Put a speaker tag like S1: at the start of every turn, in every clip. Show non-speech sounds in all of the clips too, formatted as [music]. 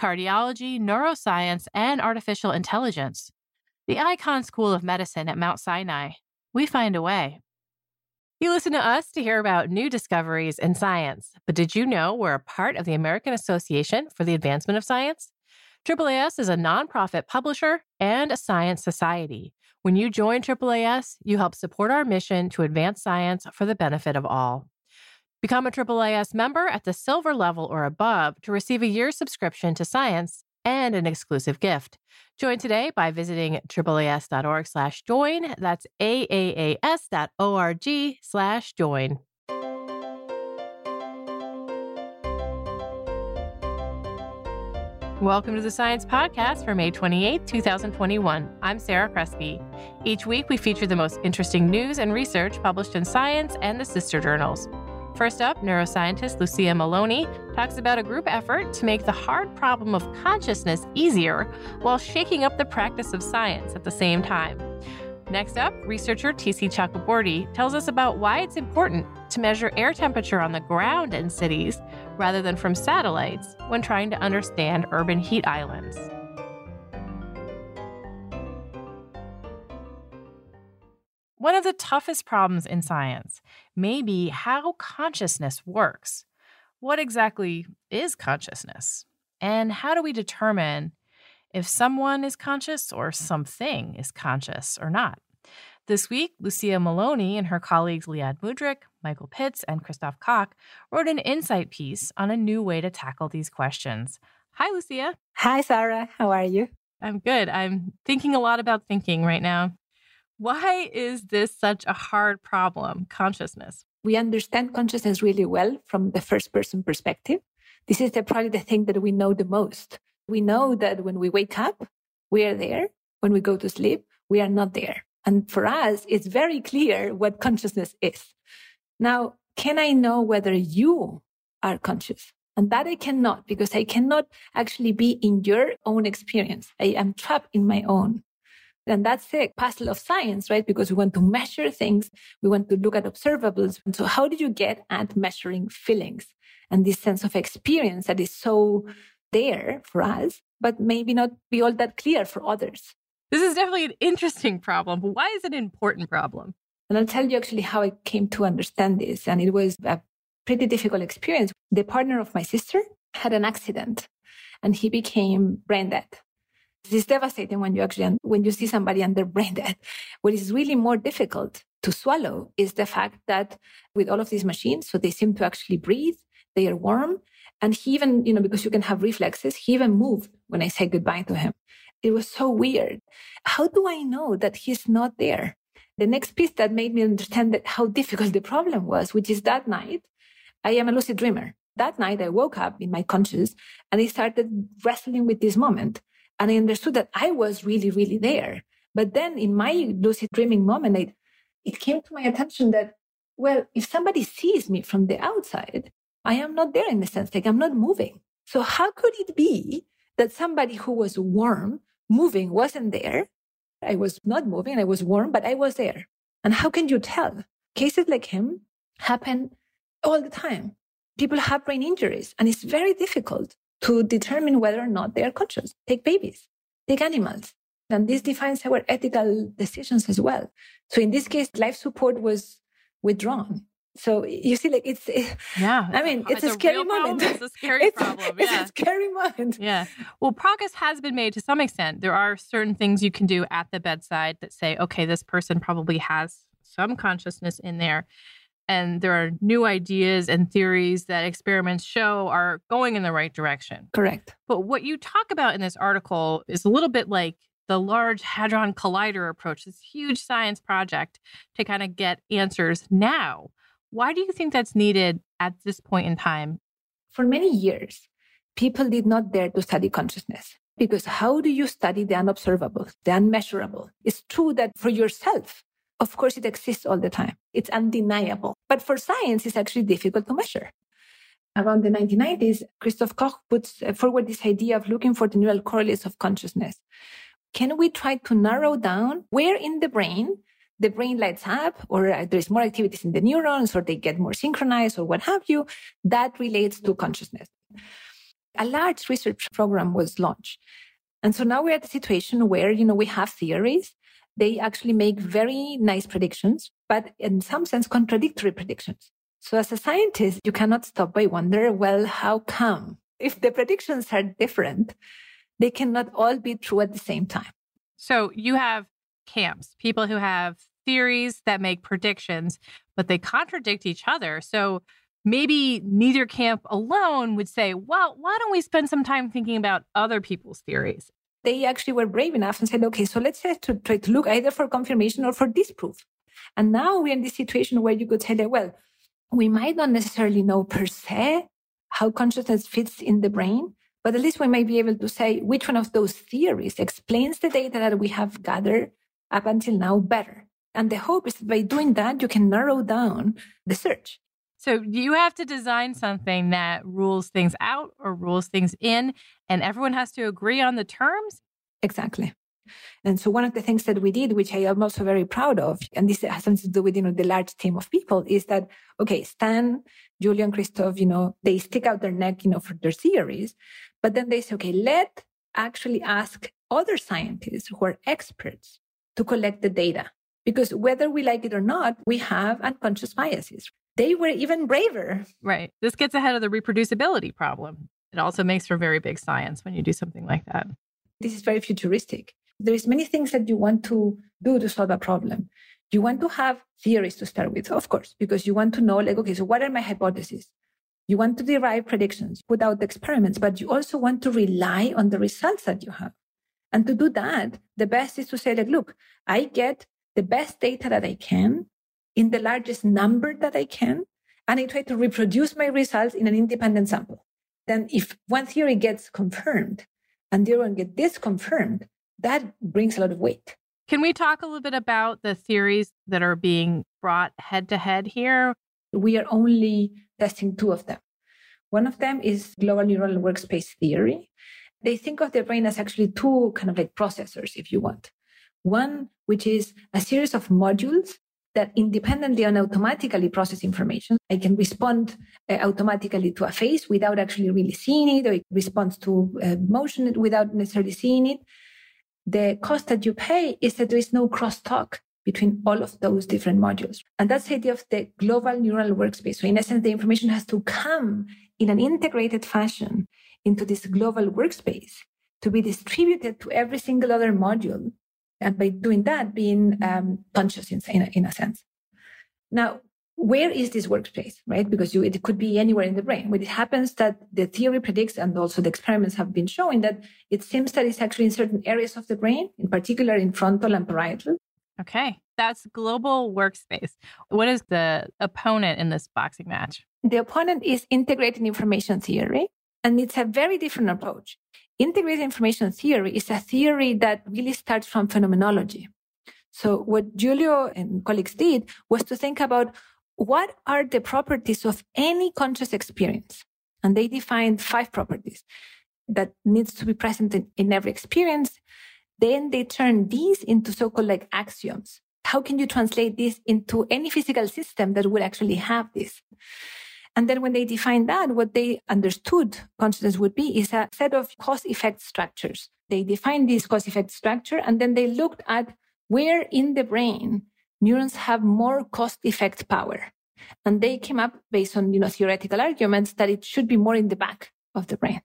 S1: cardiology, neuroscience, and artificial intelligence. The Icahn School of Medicine at Mount Sinai. We find a way. You listen to us to hear about new discoveries in science, but did you know we're a part of the American Association for the Advancement of Science? AAAS is a nonprofit publisher and a science society. When you join AAAS, you help support our mission to advance science for the benefit of all. Become a AAAS member at the silver level or above to receive a year's subscription to science and an exclusive gift. Join today by visiting AAAS.org slash join. That's AAAS.org slash join. Welcome to the Science Podcast for May 28, 2021. I'm Sarah Crespi. Each week, we feature the most interesting news and research published in Science and the sister journals. First up, neuroscientist Lucia Melloni talks about a group effort to make the hard problem of consciousness easier while shaking up the practice of science at the same time. Next up, researcher TC Chakraborty tells us about why it's important to measure air temperature on the ground in cities rather than from satellites when trying to understand urban heat islands. One of the toughest problems in science may be how consciousness works. What exactly is consciousness? And how do we determine if someone is conscious or something is conscious or not? This week, Lucia Melloni and her colleagues Liad Mudrik, Michael Pitts, and Christoph Koch wrote an insight piece on a new way to tackle these questions. Hi, Lucia.
S2: Hi, Sarah. How are you?
S1: I'm good. I'm thinking a lot about thinking right now. Why is this such a hard problem, consciousness?
S2: We understand consciousness really well from the first person perspective. This is the, probably the thing that we know the most. We know that when we wake up, we are there. When we go to sleep, we are not there. And for us, it's very clear what consciousness is. Now, can I know whether you are conscious? And that I cannot because I cannot actually be in your own experience. I am trapped in my own. And that's the puzzle of science, right? Because we want to measure things. We want to look at observables. And so how did you get at measuring feelings and this sense of experience that is so there for us, but maybe not be all that clear for others?
S1: This is definitely an interesting problem, but why is it an important problem?
S2: And I'll tell you actually how I came to understand this. And it was a pretty difficult experience. The partner of my sister had an accident and he became brain dead. Is devastating when you actually, when you see somebody under brain dead. What is really more difficult to swallow is the fact that with all of these machines, so they seem to actually breathe, they are warm. And he even, you know, because you can have reflexes, he even moved when I said goodbye to him. It was so weird. How do I know that he's not there? The next piece that made me understand that how difficult the problem was, which is that night, I am a lucid dreamer. That night I woke up in my conscious and I started wrestling with this moment. And I understood that I was really, really there. But then in my lucid dreaming moment, it, it came to my attention that, well, if somebody sees me from the outside, I am not there in the sense, like I'm not moving. So how could it be that somebody who was warm, moving, wasn't there? I was not moving, I was warm, but I was there. And how can you tell? Cases like him happen all the time. People have brain injuries, and it's very difficult to determine whether or not they are conscious. Take babies, take animals. And this defines our ethical decisions as well. So in this case, life support was withdrawn. So you see, like it's,
S1: yeah.
S2: I mean, it's, it's a, a, scary moment.
S1: It's a scary
S2: it's,
S1: problem.
S2: It's a [laughs] scary moment.
S1: Yeah. Well, progress has been made to some extent. There are certain things you can do at the bedside that say, okay, this person probably has some consciousness in there and there are new ideas and theories that experiments show are going in the right direction.
S2: Correct.
S1: But what you talk about in this article is a little bit like the Large Hadron Collider approach, this huge science project to kind of get answers now. Why do you think that's needed at this point in time?
S2: For many years, people did not dare to study consciousness Because how do you study the unobservable, the unmeasurable? It's true that for yourself, of course, it exists all the time. It's undeniable. But for science, it's actually difficult to measure. Around the 1990s, Christoph Koch puts forward this idea of looking for the neural correlates of consciousness. Can we try to narrow down where in the brain the brain lights up or uh, there's more activities in the neurons or they get more synchronized or what have you that relates to consciousness a large research program was launched and so now we're at a situation where you know we have theories they actually make very nice predictions but in some sense contradictory predictions so as a scientist you cannot stop by wonder well how come if the predictions are different they cannot all be true at the same time
S1: so you have camps people who have theories that make predictions, but they contradict each other. So maybe neither camp alone would say, well, why don't we spend some time thinking about other people's theories?
S2: They actually were brave enough and said, okay, so let's try to, try to look either for confirmation or for disproof. And now we're in this situation where you could say that, well, we might not necessarily know per se how consciousness fits in the brain, but at least we might be able to say which one of those theories explains the data that we have gathered up until now better. And the hope is that by doing that, you can narrow down the search.
S1: So you have to design something that rules things out or rules things in, and everyone has to agree on the terms?
S2: Exactly. And so one of the things that we did, which I am also very proud of, and this has something to do with, you know, the large team of people, is that, okay, Stan, Julian, Christoph, you know, they stick out their neck, you know, for their theories, but then they say, okay, let actually ask other scientists who are experts to collect the data because whether we like it or not, we have unconscious biases. They were even braver.
S1: Right. This gets ahead of the reproducibility problem. It also makes for very big science when you do something like that.
S2: This is very futuristic. There's many things that you want to do to solve a problem. You want to have theories to start with, of course, because you want to know, like, okay, so what are my hypotheses? You want to derive predictions without experiments, but you also want to rely on the results that you have. And to do that, the best is to say, like, look, I get the best data that I can in the largest number that I can, and I try to reproduce my results in an independent sample. Then if one theory gets confirmed and the other one gets disconfirmed, that brings a lot of weight.
S1: Can we talk a little bit about the theories that are being brought head to head here?
S2: We are only testing two of them. One of them is global neural workspace theory. They think of the brain as actually two kind of like processors, if you want. One, which is a series of modules that independently and automatically process information. I can respond uh, automatically to a face without actually really seeing it, or it responds to uh, motion without necessarily seeing it. The cost that you pay is that there is no crosstalk between all of those different modules. And that's the idea of the global neural workspace. So in essence, the information has to come in an integrated fashion into this global workspace to be distributed to every single other module and by doing that, being um, conscious in, in, a, in a sense. Now, where is this workspace, right? Because you, it could be anywhere in the brain. When it happens that the theory predicts, and also the experiments have been showing that it seems that it's actually in certain areas of the brain, in particular in frontal and parietal.
S1: Okay, that's global workspace. What is the opponent in this boxing match?
S2: The opponent is integrated information theory, and it's a very different approach. Integrated information theory is a theory that really starts from phenomenology. So what Giulio and colleagues did was to think about what are the properties of any conscious experience? And they defined five properties that needs to be present in, in every experience. Then they turn these into so-called like axioms. How can you translate this into any physical system that will actually have this? And then when they defined that, what they understood consciousness would be is a set of cause effect structures. They defined this cause effect structure and then they looked at where in the brain neurons have more cause effect power. And they came up based on, you know, theoretical arguments that it should be more in the back of the brain.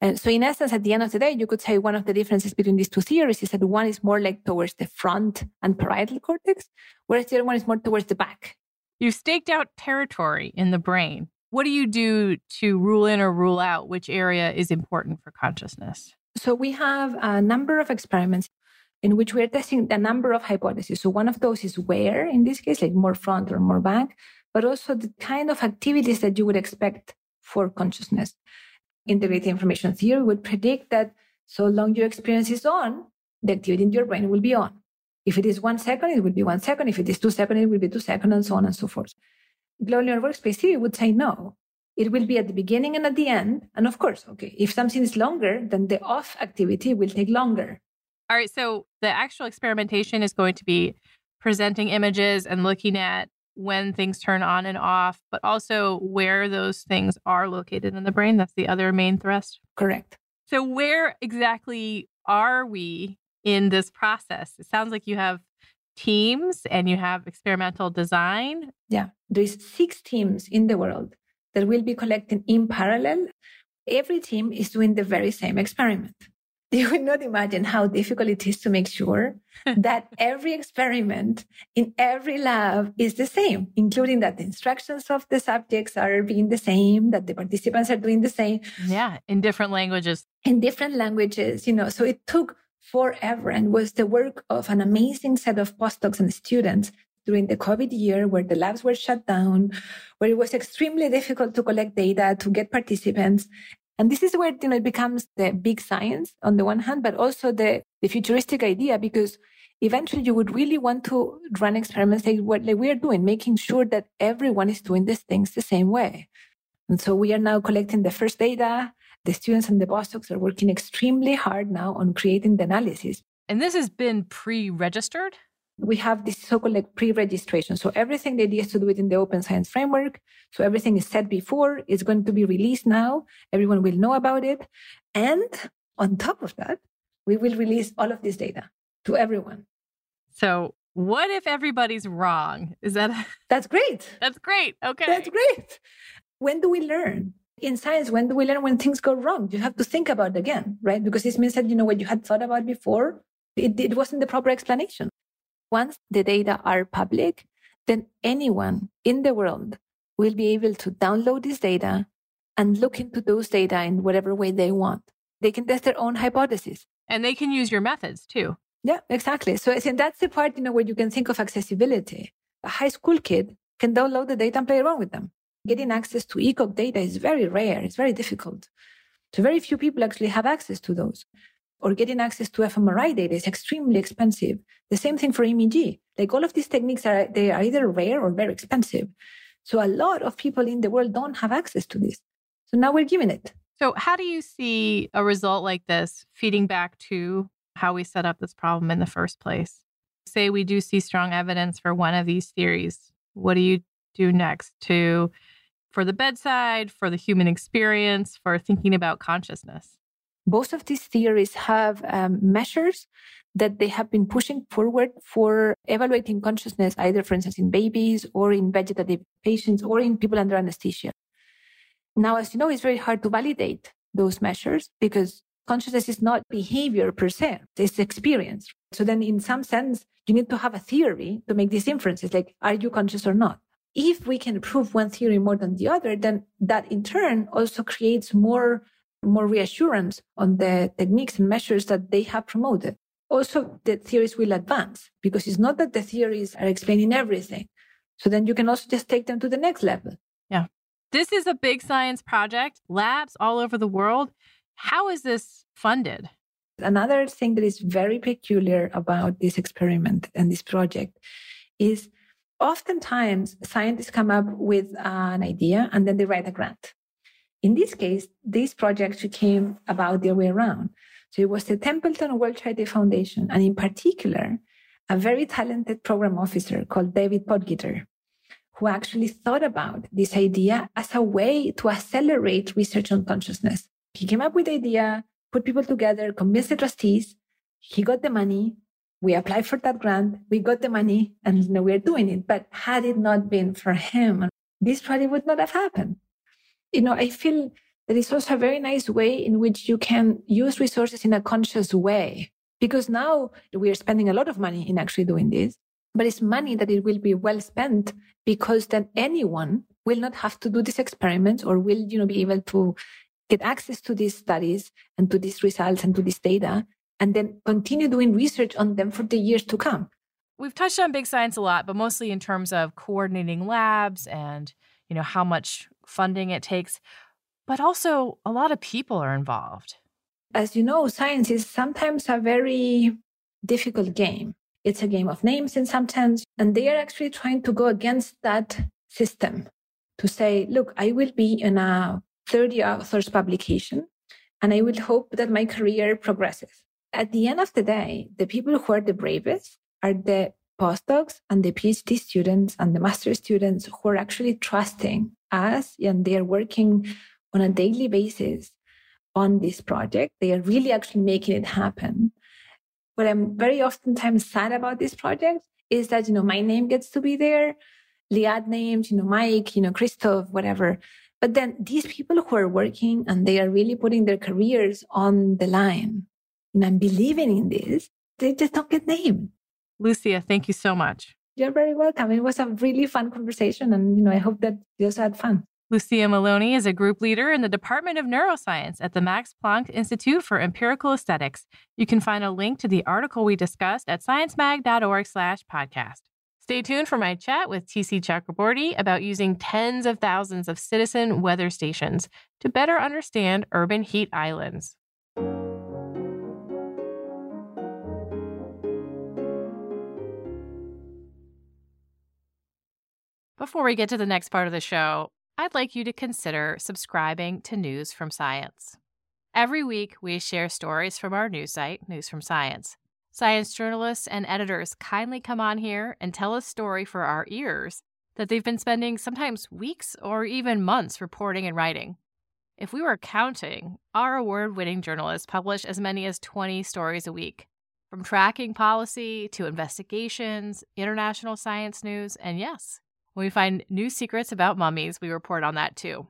S2: And so in essence, at the end of the day, you could say one of the differences between these two theories is that one is more like towards the front and parietal cortex, whereas the other one is more towards the back.
S1: You've staked out territory in the brain. What do you do to rule in or rule out which area is important for consciousness?
S2: So we have a number of experiments in which we're testing a number of hypotheses. So one of those is where, in this case, like more front or more back, but also the kind of activities that you would expect for consciousness. Integrated information theory would predict that So long your experience is on, the activity in your brain will be on. If it is one second, it will be one second. If it is two seconds, it will be two seconds, and so on and so forth. Global Workspace theory would say no. It will be at the beginning and at the end. And of course, okay, if something is longer, then the off activity will take longer.
S1: All right. So the actual experimentation is going to be presenting images and looking at when things turn on and off, but also where those things are located in the brain. That's the other main thrust.
S2: Correct.
S1: So, where exactly are we in this process? It sounds like you have teams and you have experimental design.
S2: Yeah, there's six teams in the world that will be collecting in parallel. Every team is doing the very same experiment. [laughs] You would not imagine how difficult it is to make sure [laughs] that every experiment in every lab is the same, including that the instructions of the subjects are being the same, that the participants are doing the same.
S1: Yeah, in different languages.
S2: In different languages, you know. So it took forever and was the work of an amazing set of postdocs and students during the COVID year where the labs were shut down, where it was extremely difficult to collect data, to get participants. And this is where you know, it becomes the big science on the one hand, but also the, the futuristic idea, because eventually you would really want to run experiments like what like we are doing, making sure that everyone is doing these things the same way. And so we are now collecting the first data. The students and the postdocs are working extremely hard now on creating the analysis.
S1: And this has been pre-registered?
S2: we have this so-called like pre-registration. So everything the idea is to do it in the open science framework. So everything is set before, it's going to be released now. Everyone will know about it. And on top of that, we will release all of this data to everyone.
S1: So what if everybody's wrong? Is that [laughs]
S2: That's great.
S1: That's great. Okay.
S2: That's great. When do we learn? In science, when do we learn when things go wrong? You have to think about it again, right? Because this means that, you know, what you had thought about before, it, it wasn't the proper explanation. Once the data are public, then anyone in the world will be able to download this data and look into those data in whatever way they want. They can test their own hypotheses.
S1: And they can use your methods too.
S2: Yeah, exactly. So I think that's the part, you know, where you can think of accessibility. A high school kid can download the data and play around with them. Getting access to ECOG data is very rare. It's very difficult. So very few people actually have access to those or getting access to fMRI data is extremely expensive. The same thing for MEG. Like all of these techniques are, they are either rare or very expensive. So a lot of people in the world don't have access to this. So now we're giving it.
S1: So how do you see a result like this feeding back to how we set up this problem in the first place? Say we do see strong evidence for one of these theories. What do you do next to for the bedside, for the human experience, for thinking about consciousness?
S2: both of these theories have um, measures that they have been pushing forward for evaluating consciousness, either, for instance, in babies or in vegetative patients or in people under anesthesia. Now, as you know, it's very hard to validate those measures because consciousness is not behavior per se, it's experience. So then, in some sense, you need to have a theory to make these inferences, like, are you conscious or not? If we can prove [laughs] one theory more than the other, then that in turn also creates more more reassurance on the techniques and measures that they have promoted. Also, the theories will advance because it's not that the theories are explaining everything. So then you can also just take them to the next level.
S1: Yeah. This is a big science project, labs all over the world. How is this funded?
S2: Another thing that is very peculiar about this experiment and this project is oftentimes scientists come up with an idea and then they write a grant. In this case, this project came about the other way around. So it was the Templeton World Charity Foundation, and in particular, a very talented program officer called David Potgieter, who actually thought about this idea as a way to accelerate research on consciousness. He came up with the idea, put people together, convinced the trustees. He got the money. We applied for that grant. We got the money and you know, we're doing it. But had it not been for him, this project would not have happened you know, I feel that it's also a very nice way in which you can use resources in a conscious way. Because now we are spending a lot of money in actually doing this, but it's money that it will be well spent because then anyone will not have to do these experiments or will, you know, be able to get access to these studies and to these results and to this data and then continue doing research on them for the years to come.
S1: We've touched on big science a lot, but mostly in terms of coordinating labs and, you know, how much funding it takes, but also a lot of people are involved.
S2: As you know, science is sometimes a very difficult game. It's a game of names in some sense, and they are actually trying to go against that system to say, look, I will be in a 30 authors publication and I will hope that my career progresses. At the end of the day, the people who are the bravest are the postdocs and the PhD students and the master students who are actually trusting us and they are working on a daily basis on this project. They are really actually making it happen. What I'm very oftentimes sad about this project is that, you know, my name gets to be there, Liad names, you know, Mike, you know, Christoph, whatever. But then these people who are working and they are really putting their careers on the line and I'm believing in this, they just don't get named.
S1: Lucia, thank you so much.
S2: You're very welcome. It was a really fun conversation. And, you know, I hope that you also had fun.
S1: Lucia Melloni is a group leader in the Department of Neuroscience at the Max Planck Institute for Empirical Aesthetics. You can find a link to the article we discussed at sciencemag.org/podcast. Stay tuned for my chat with TC Chakraborty about using tens of thousands of citizen weather stations to better understand urban heat islands. Before we get to the next part of the show, I'd like you to consider subscribing to News from Science. Every week, we share stories from our news site, News from Science. Science journalists and editors kindly come on here and tell a story for our ears that they've been spending sometimes weeks or even months reporting and writing. If we were counting, our award winning journalists publish as many as 20 stories a week, from tracking policy to investigations, international science news, and yes, when we find new secrets about mummies, we report on that too.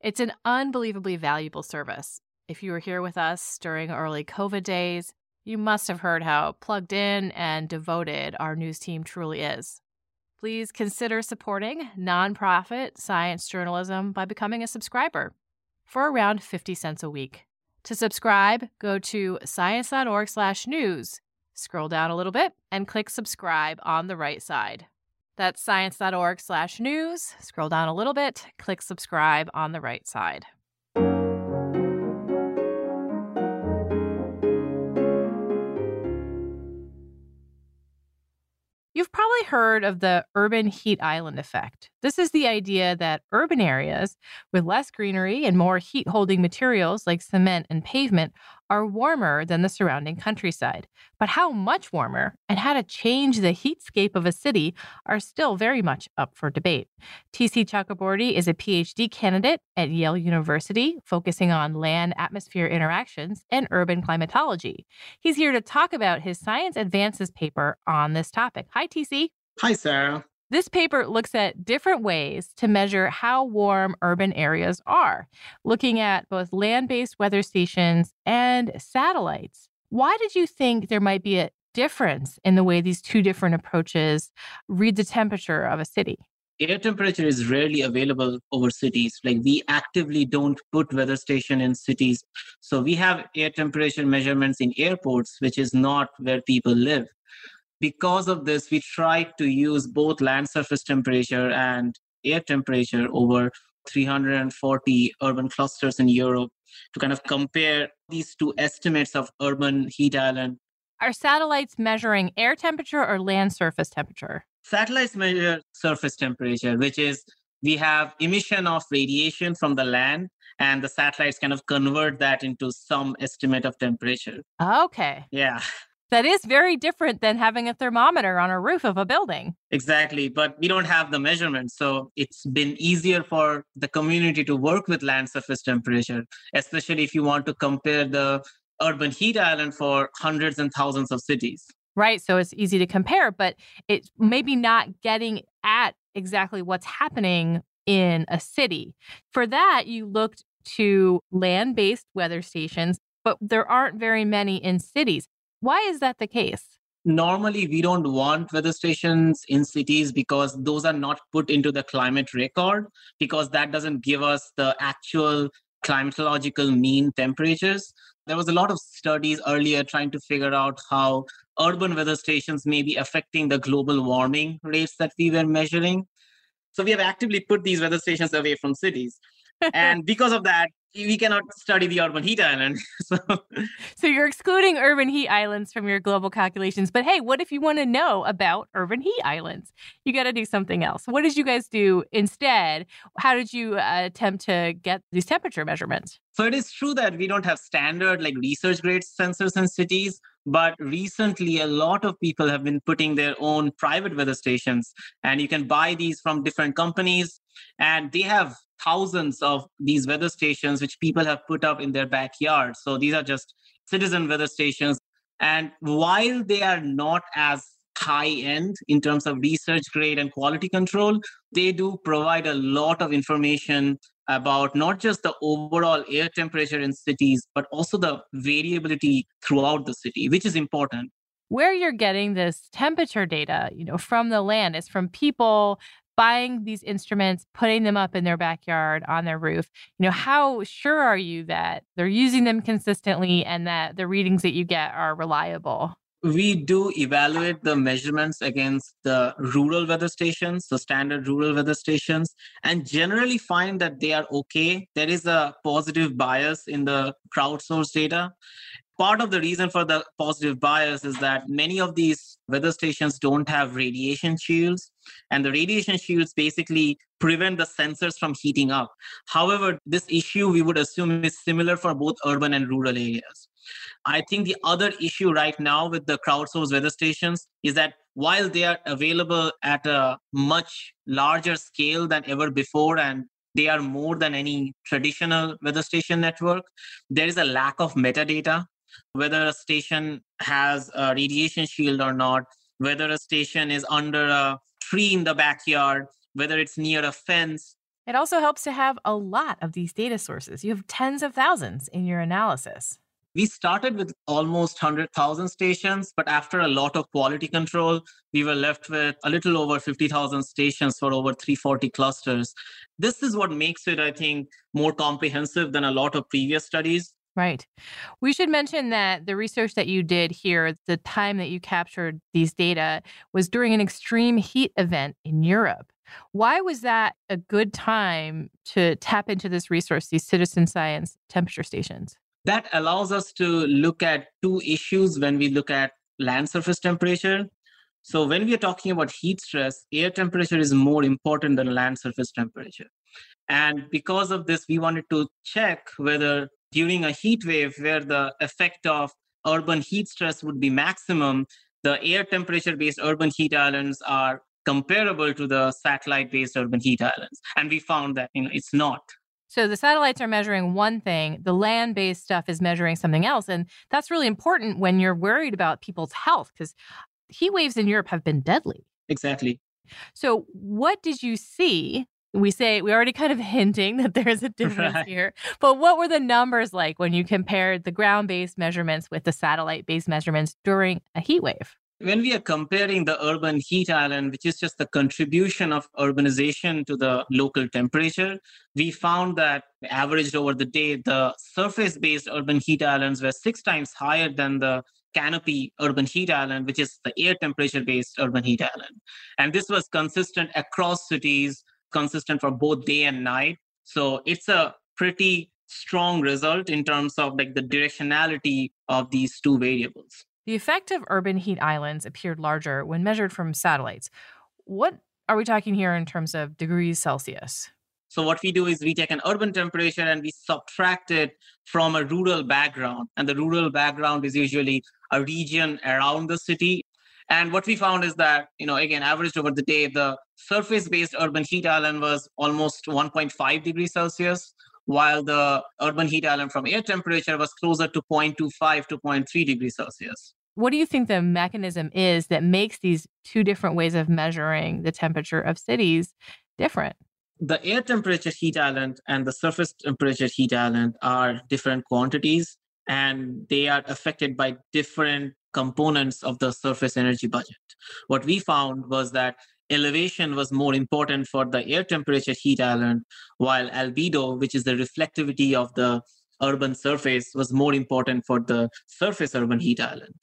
S1: It's an unbelievably valuable service. If you were here with us during early COVID days, you must have heard how plugged in and devoted our news team truly is. Please consider supporting nonprofit science journalism by becoming a subscriber for around 50 cents a week. To subscribe, go to science.org/news. Scroll down a little bit and click subscribe on the right side. That's science.org slash news. Scroll down a little bit, click subscribe on the right side. You've probably heard of the urban heat island effect. This is the idea that urban areas with less greenery and more heat holding materials like cement and pavement are warmer than the surrounding countryside. But how much warmer and how to change the heatscape of a city are still very much up for debate. TC Chakraborty is a PhD candidate at Yale University, focusing on land atmosphere interactions and urban climatology. He's here to talk about his Science Advances paper on this topic. Hi, TC.
S3: Hi, Sarah.
S1: This paper looks at different ways to measure how warm urban areas are, looking at both land based weather stations and satellites. Why did you think there might be a difference in the way these two different approaches read the temperature of a city?
S3: Air temperature is rarely available over cities. Like we actively don't put weather station in cities. So we have air temperature measurements in airports, which is not where people live because of this, we tried to use both land surface temperature and air temperature over 340 urban clusters in Europe to kind of compare these two estimates of urban heat island.
S1: Are satellites measuring air temperature or land surface temperature?
S3: Satellites measure surface temperature, which is we have emission of radiation from the land and the satellites kind of convert that into some estimate of temperature.
S1: Okay.
S3: Yeah [laughs]
S1: that is very different than having a thermometer on a roof of a building.
S3: Exactly, but we don't have the measurements. So it's been easier for the community to work with land surface temperature, especially if you want to compare the urban heat island for hundreds and thousands of cities.
S1: Right. So it's easy to compare, but it's maybe not getting at exactly what's happening in a city. For that, you looked to land based weather stations, but there aren't very many in cities. Why is that the case?
S3: Normally, we don't want weather stations in cities because those are not put into the climate record, because that doesn't give us the actual climatological mean temperatures. There was a lot of studies earlier trying to figure out how urban weather stations may be affecting the global warming rates that we were measuring. So we have actively put these weather stations away from cities. [laughs] and because of that, we cannot study the urban heat island. [laughs] so,
S1: so you're excluding urban heat islands from your global calculations. But hey, what if you want to know about urban heat islands? You got to do something else. What did you guys do instead? How did you uh, attempt to get these temperature measurements?
S3: So it is true that we don't have standard like research grade sensors in cities, but recently a lot of people have been putting their own private weather stations, and you can buy these from different companies, and they have thousands of these weather stations which people have put up in their backyard. So these are just citizen weather stations. And while they are not as high end in terms of research grade and quality control, they do provide a lot of information about not just the overall air temperature in cities, but also the variability throughout the city, which is important
S1: where you're getting this temperature data you know from the land is from people buying these instruments, putting them up in their backyard on their roof, you know, how sure are you that they're using them consistently and that the readings that you get are reliable?
S3: We do evaluate the measurements against the rural weather stations, the standard rural weather stations, and generally find that they are okay. There is a positive bias in the crowdsourced data part of the reason for the positive bias is that many of these weather stations don't have radiation shields and the radiation shields basically prevent the sensors from heating up. However this issue we would assume is similar for both urban and rural areas. I think the other issue right now with the crowdsourced weather stations is that while they are available at a much larger scale than ever before and they are more than any traditional weather station network there is a lack of metadata whether a station has a radiation shield or not, whether a station is under a tree in the backyard, whether it's near a fence.
S1: It also helps to have a lot of these data sources. You have tens of thousands in your analysis.
S3: We started with almost 100,000 stations, but after a lot of quality control, we were left with a little over 50,000 stations for over 340 clusters. This is what makes it, I think, more comprehensive than a lot of previous studies.
S1: Right. We should mention that the research that you did here, the time that you captured these data was during an extreme heat event in Europe. Why was that a good time to tap into this resource, these citizen science temperature stations?
S3: That allows us to look at two issues when we look at land surface temperature. So, when we are talking about heat stress, air temperature is more important than land surface temperature. And because of this, we wanted to check whether during a heat wave where the effect of urban heat stress would be maximum, the air temperature based urban heat islands are comparable to the satellite based urban heat islands. And we found that you know it's not.
S1: So the satellites are measuring one thing, the land based stuff is measuring something else. And that's really important when you're worried about people's health because heat waves in Europe have been deadly.
S3: Exactly.
S1: So, what did you see we say we already kind of [laughs] hinting that there's a difference right. here. But what were the numbers like when you compared the ground-based measurements with the satellite-based measurements during a heat wave?
S3: When we are comparing the urban heat island, which is just the contribution of urbanization to the local temperature, we found that averaged over the day, the surface based urban heat islands were six times higher than the canopy urban heat island, which is the air temperature based urban heat island. And this was consistent across cities consistent for both day and night. So it's a pretty strong result in terms of like the directionality of these two variables.
S1: The effect of urban heat islands appeared larger when measured from satellites. What are we talking here in terms of degrees Celsius?
S3: So what we do is we take an urban temperature and we subtract it from a rural background. And the rural background is usually a region around the city. And what we found is that, you know, again, averaged over the day, the surface based urban heat island was almost 1.5 degrees Celsius, while the urban heat island from air temperature was closer to 0.25 to 0.3 degrees Celsius.
S1: What do you think the mechanism is that makes these two different ways of measuring the temperature of cities different?
S3: The air temperature heat island and the surface temperature heat island are different quantities and they are affected by different components of the surface energy budget. What we found was that elevation was more important for the air temperature heat island, while albedo, which is the reflectivity of the urban surface, was more important for the surface urban heat island.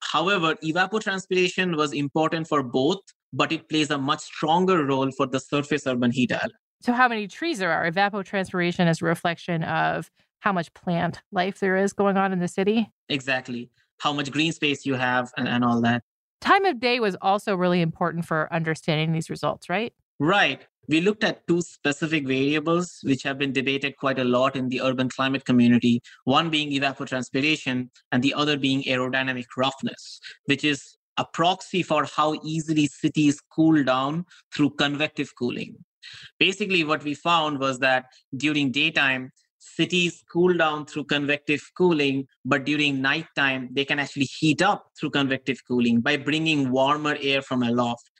S3: However, evapotranspiration was important for both, but it plays a much stronger role for the surface urban heat island.
S1: So, how many trees there are? Evapotranspiration is a reflection of how much plant life there is going on in the city.
S3: Exactly. How much green space you have and, and all that.
S1: Time of day was also really important for understanding these results, right?
S3: Right. We looked at two specific variables which have been debated quite a lot in the urban climate community, one being evapotranspiration and the other being aerodynamic roughness, which is a proxy for how easily cities cool down through convective cooling. Basically, what we found was that during daytime, cities cool down through convective cooling, but during nighttime, they can actually heat up through convective cooling by bringing warmer air from aloft.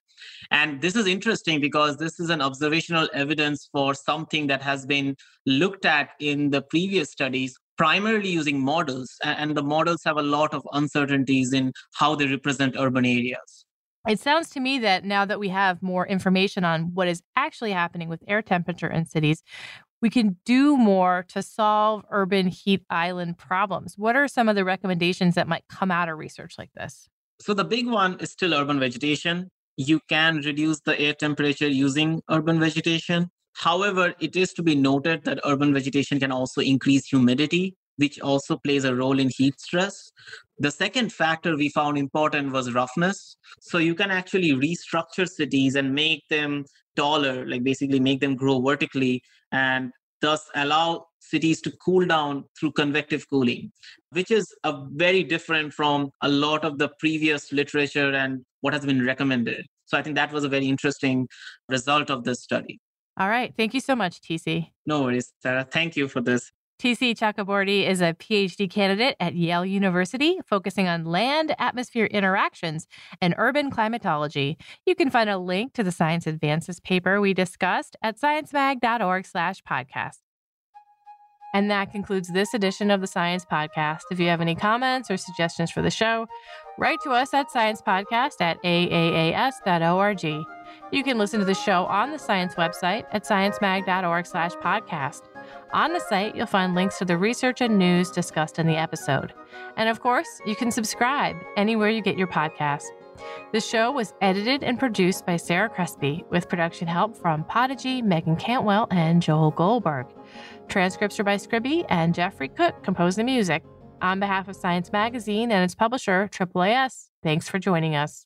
S3: And this is interesting because this is an observational evidence for something that has been looked at in the previous studies, primarily using models. And the models have a lot of uncertainties in how they represent urban areas.
S1: It sounds to me that now that we have more information on what is actually happening with air temperature in cities, we can do more to solve urban heat island problems. What are some of the recommendations that might come out of research like this?
S3: So, the big one is still urban vegetation you can reduce the air temperature using urban vegetation. However, it is to be noted that urban vegetation can also increase humidity, which also plays a role in heat stress. The second factor we found important was roughness. So you can actually restructure cities and make them taller, like basically make them grow vertically and thus allow cities to cool down through convective cooling, which is a very different from a lot of the previous literature and what has been recommended. So I think that was a very interesting result of this study.
S1: All right. Thank you so much, TC.
S3: No worries, Sarah. Thank you for this.
S1: TC Chakraborty is a PhD candidate at Yale University, focusing on land atmosphere interactions and urban climatology. You can find a link to the Science Advances paper we discussed at sciencemag.org/podcast. And that concludes this edition of the Science Podcast. If you have any comments or suggestions for the show, write to us at sciencepodcast at aaas.org. You can listen to the show on the science website at sciencemag.org slash podcast. On the site, you'll find links to the research and news discussed in the episode. And of course, you can subscribe anywhere you get your podcast. The show was edited and produced by Sarah Crespi with production help from Podigy, Megan Cantwell, and Joel Goldberg. Transcripts are by Scribie, and Jeffrey Cook composed the music. On behalf of Science Magazine and its publisher, AAAS, thanks for joining us.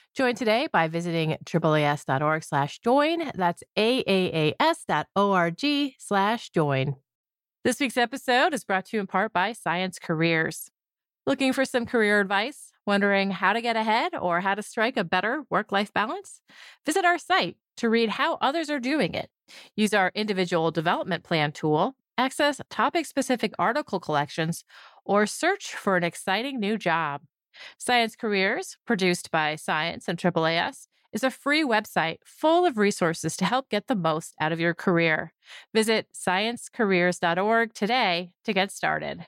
S1: Join today by visiting AAAS.org slash join. That's AAAS.org slash join. This week's episode is brought to you in part by Science Careers. Looking for some career advice? Wondering how to get ahead or how to strike a better work life balance? Visit our site to read how others are doing it. Use our individual development plan tool access topic specific article collections, or search for an exciting new job. Science Careers, produced by Science and AAAS, is a free website full of resources to help get the most out of your career. Visit sciencecareers.org today to get started.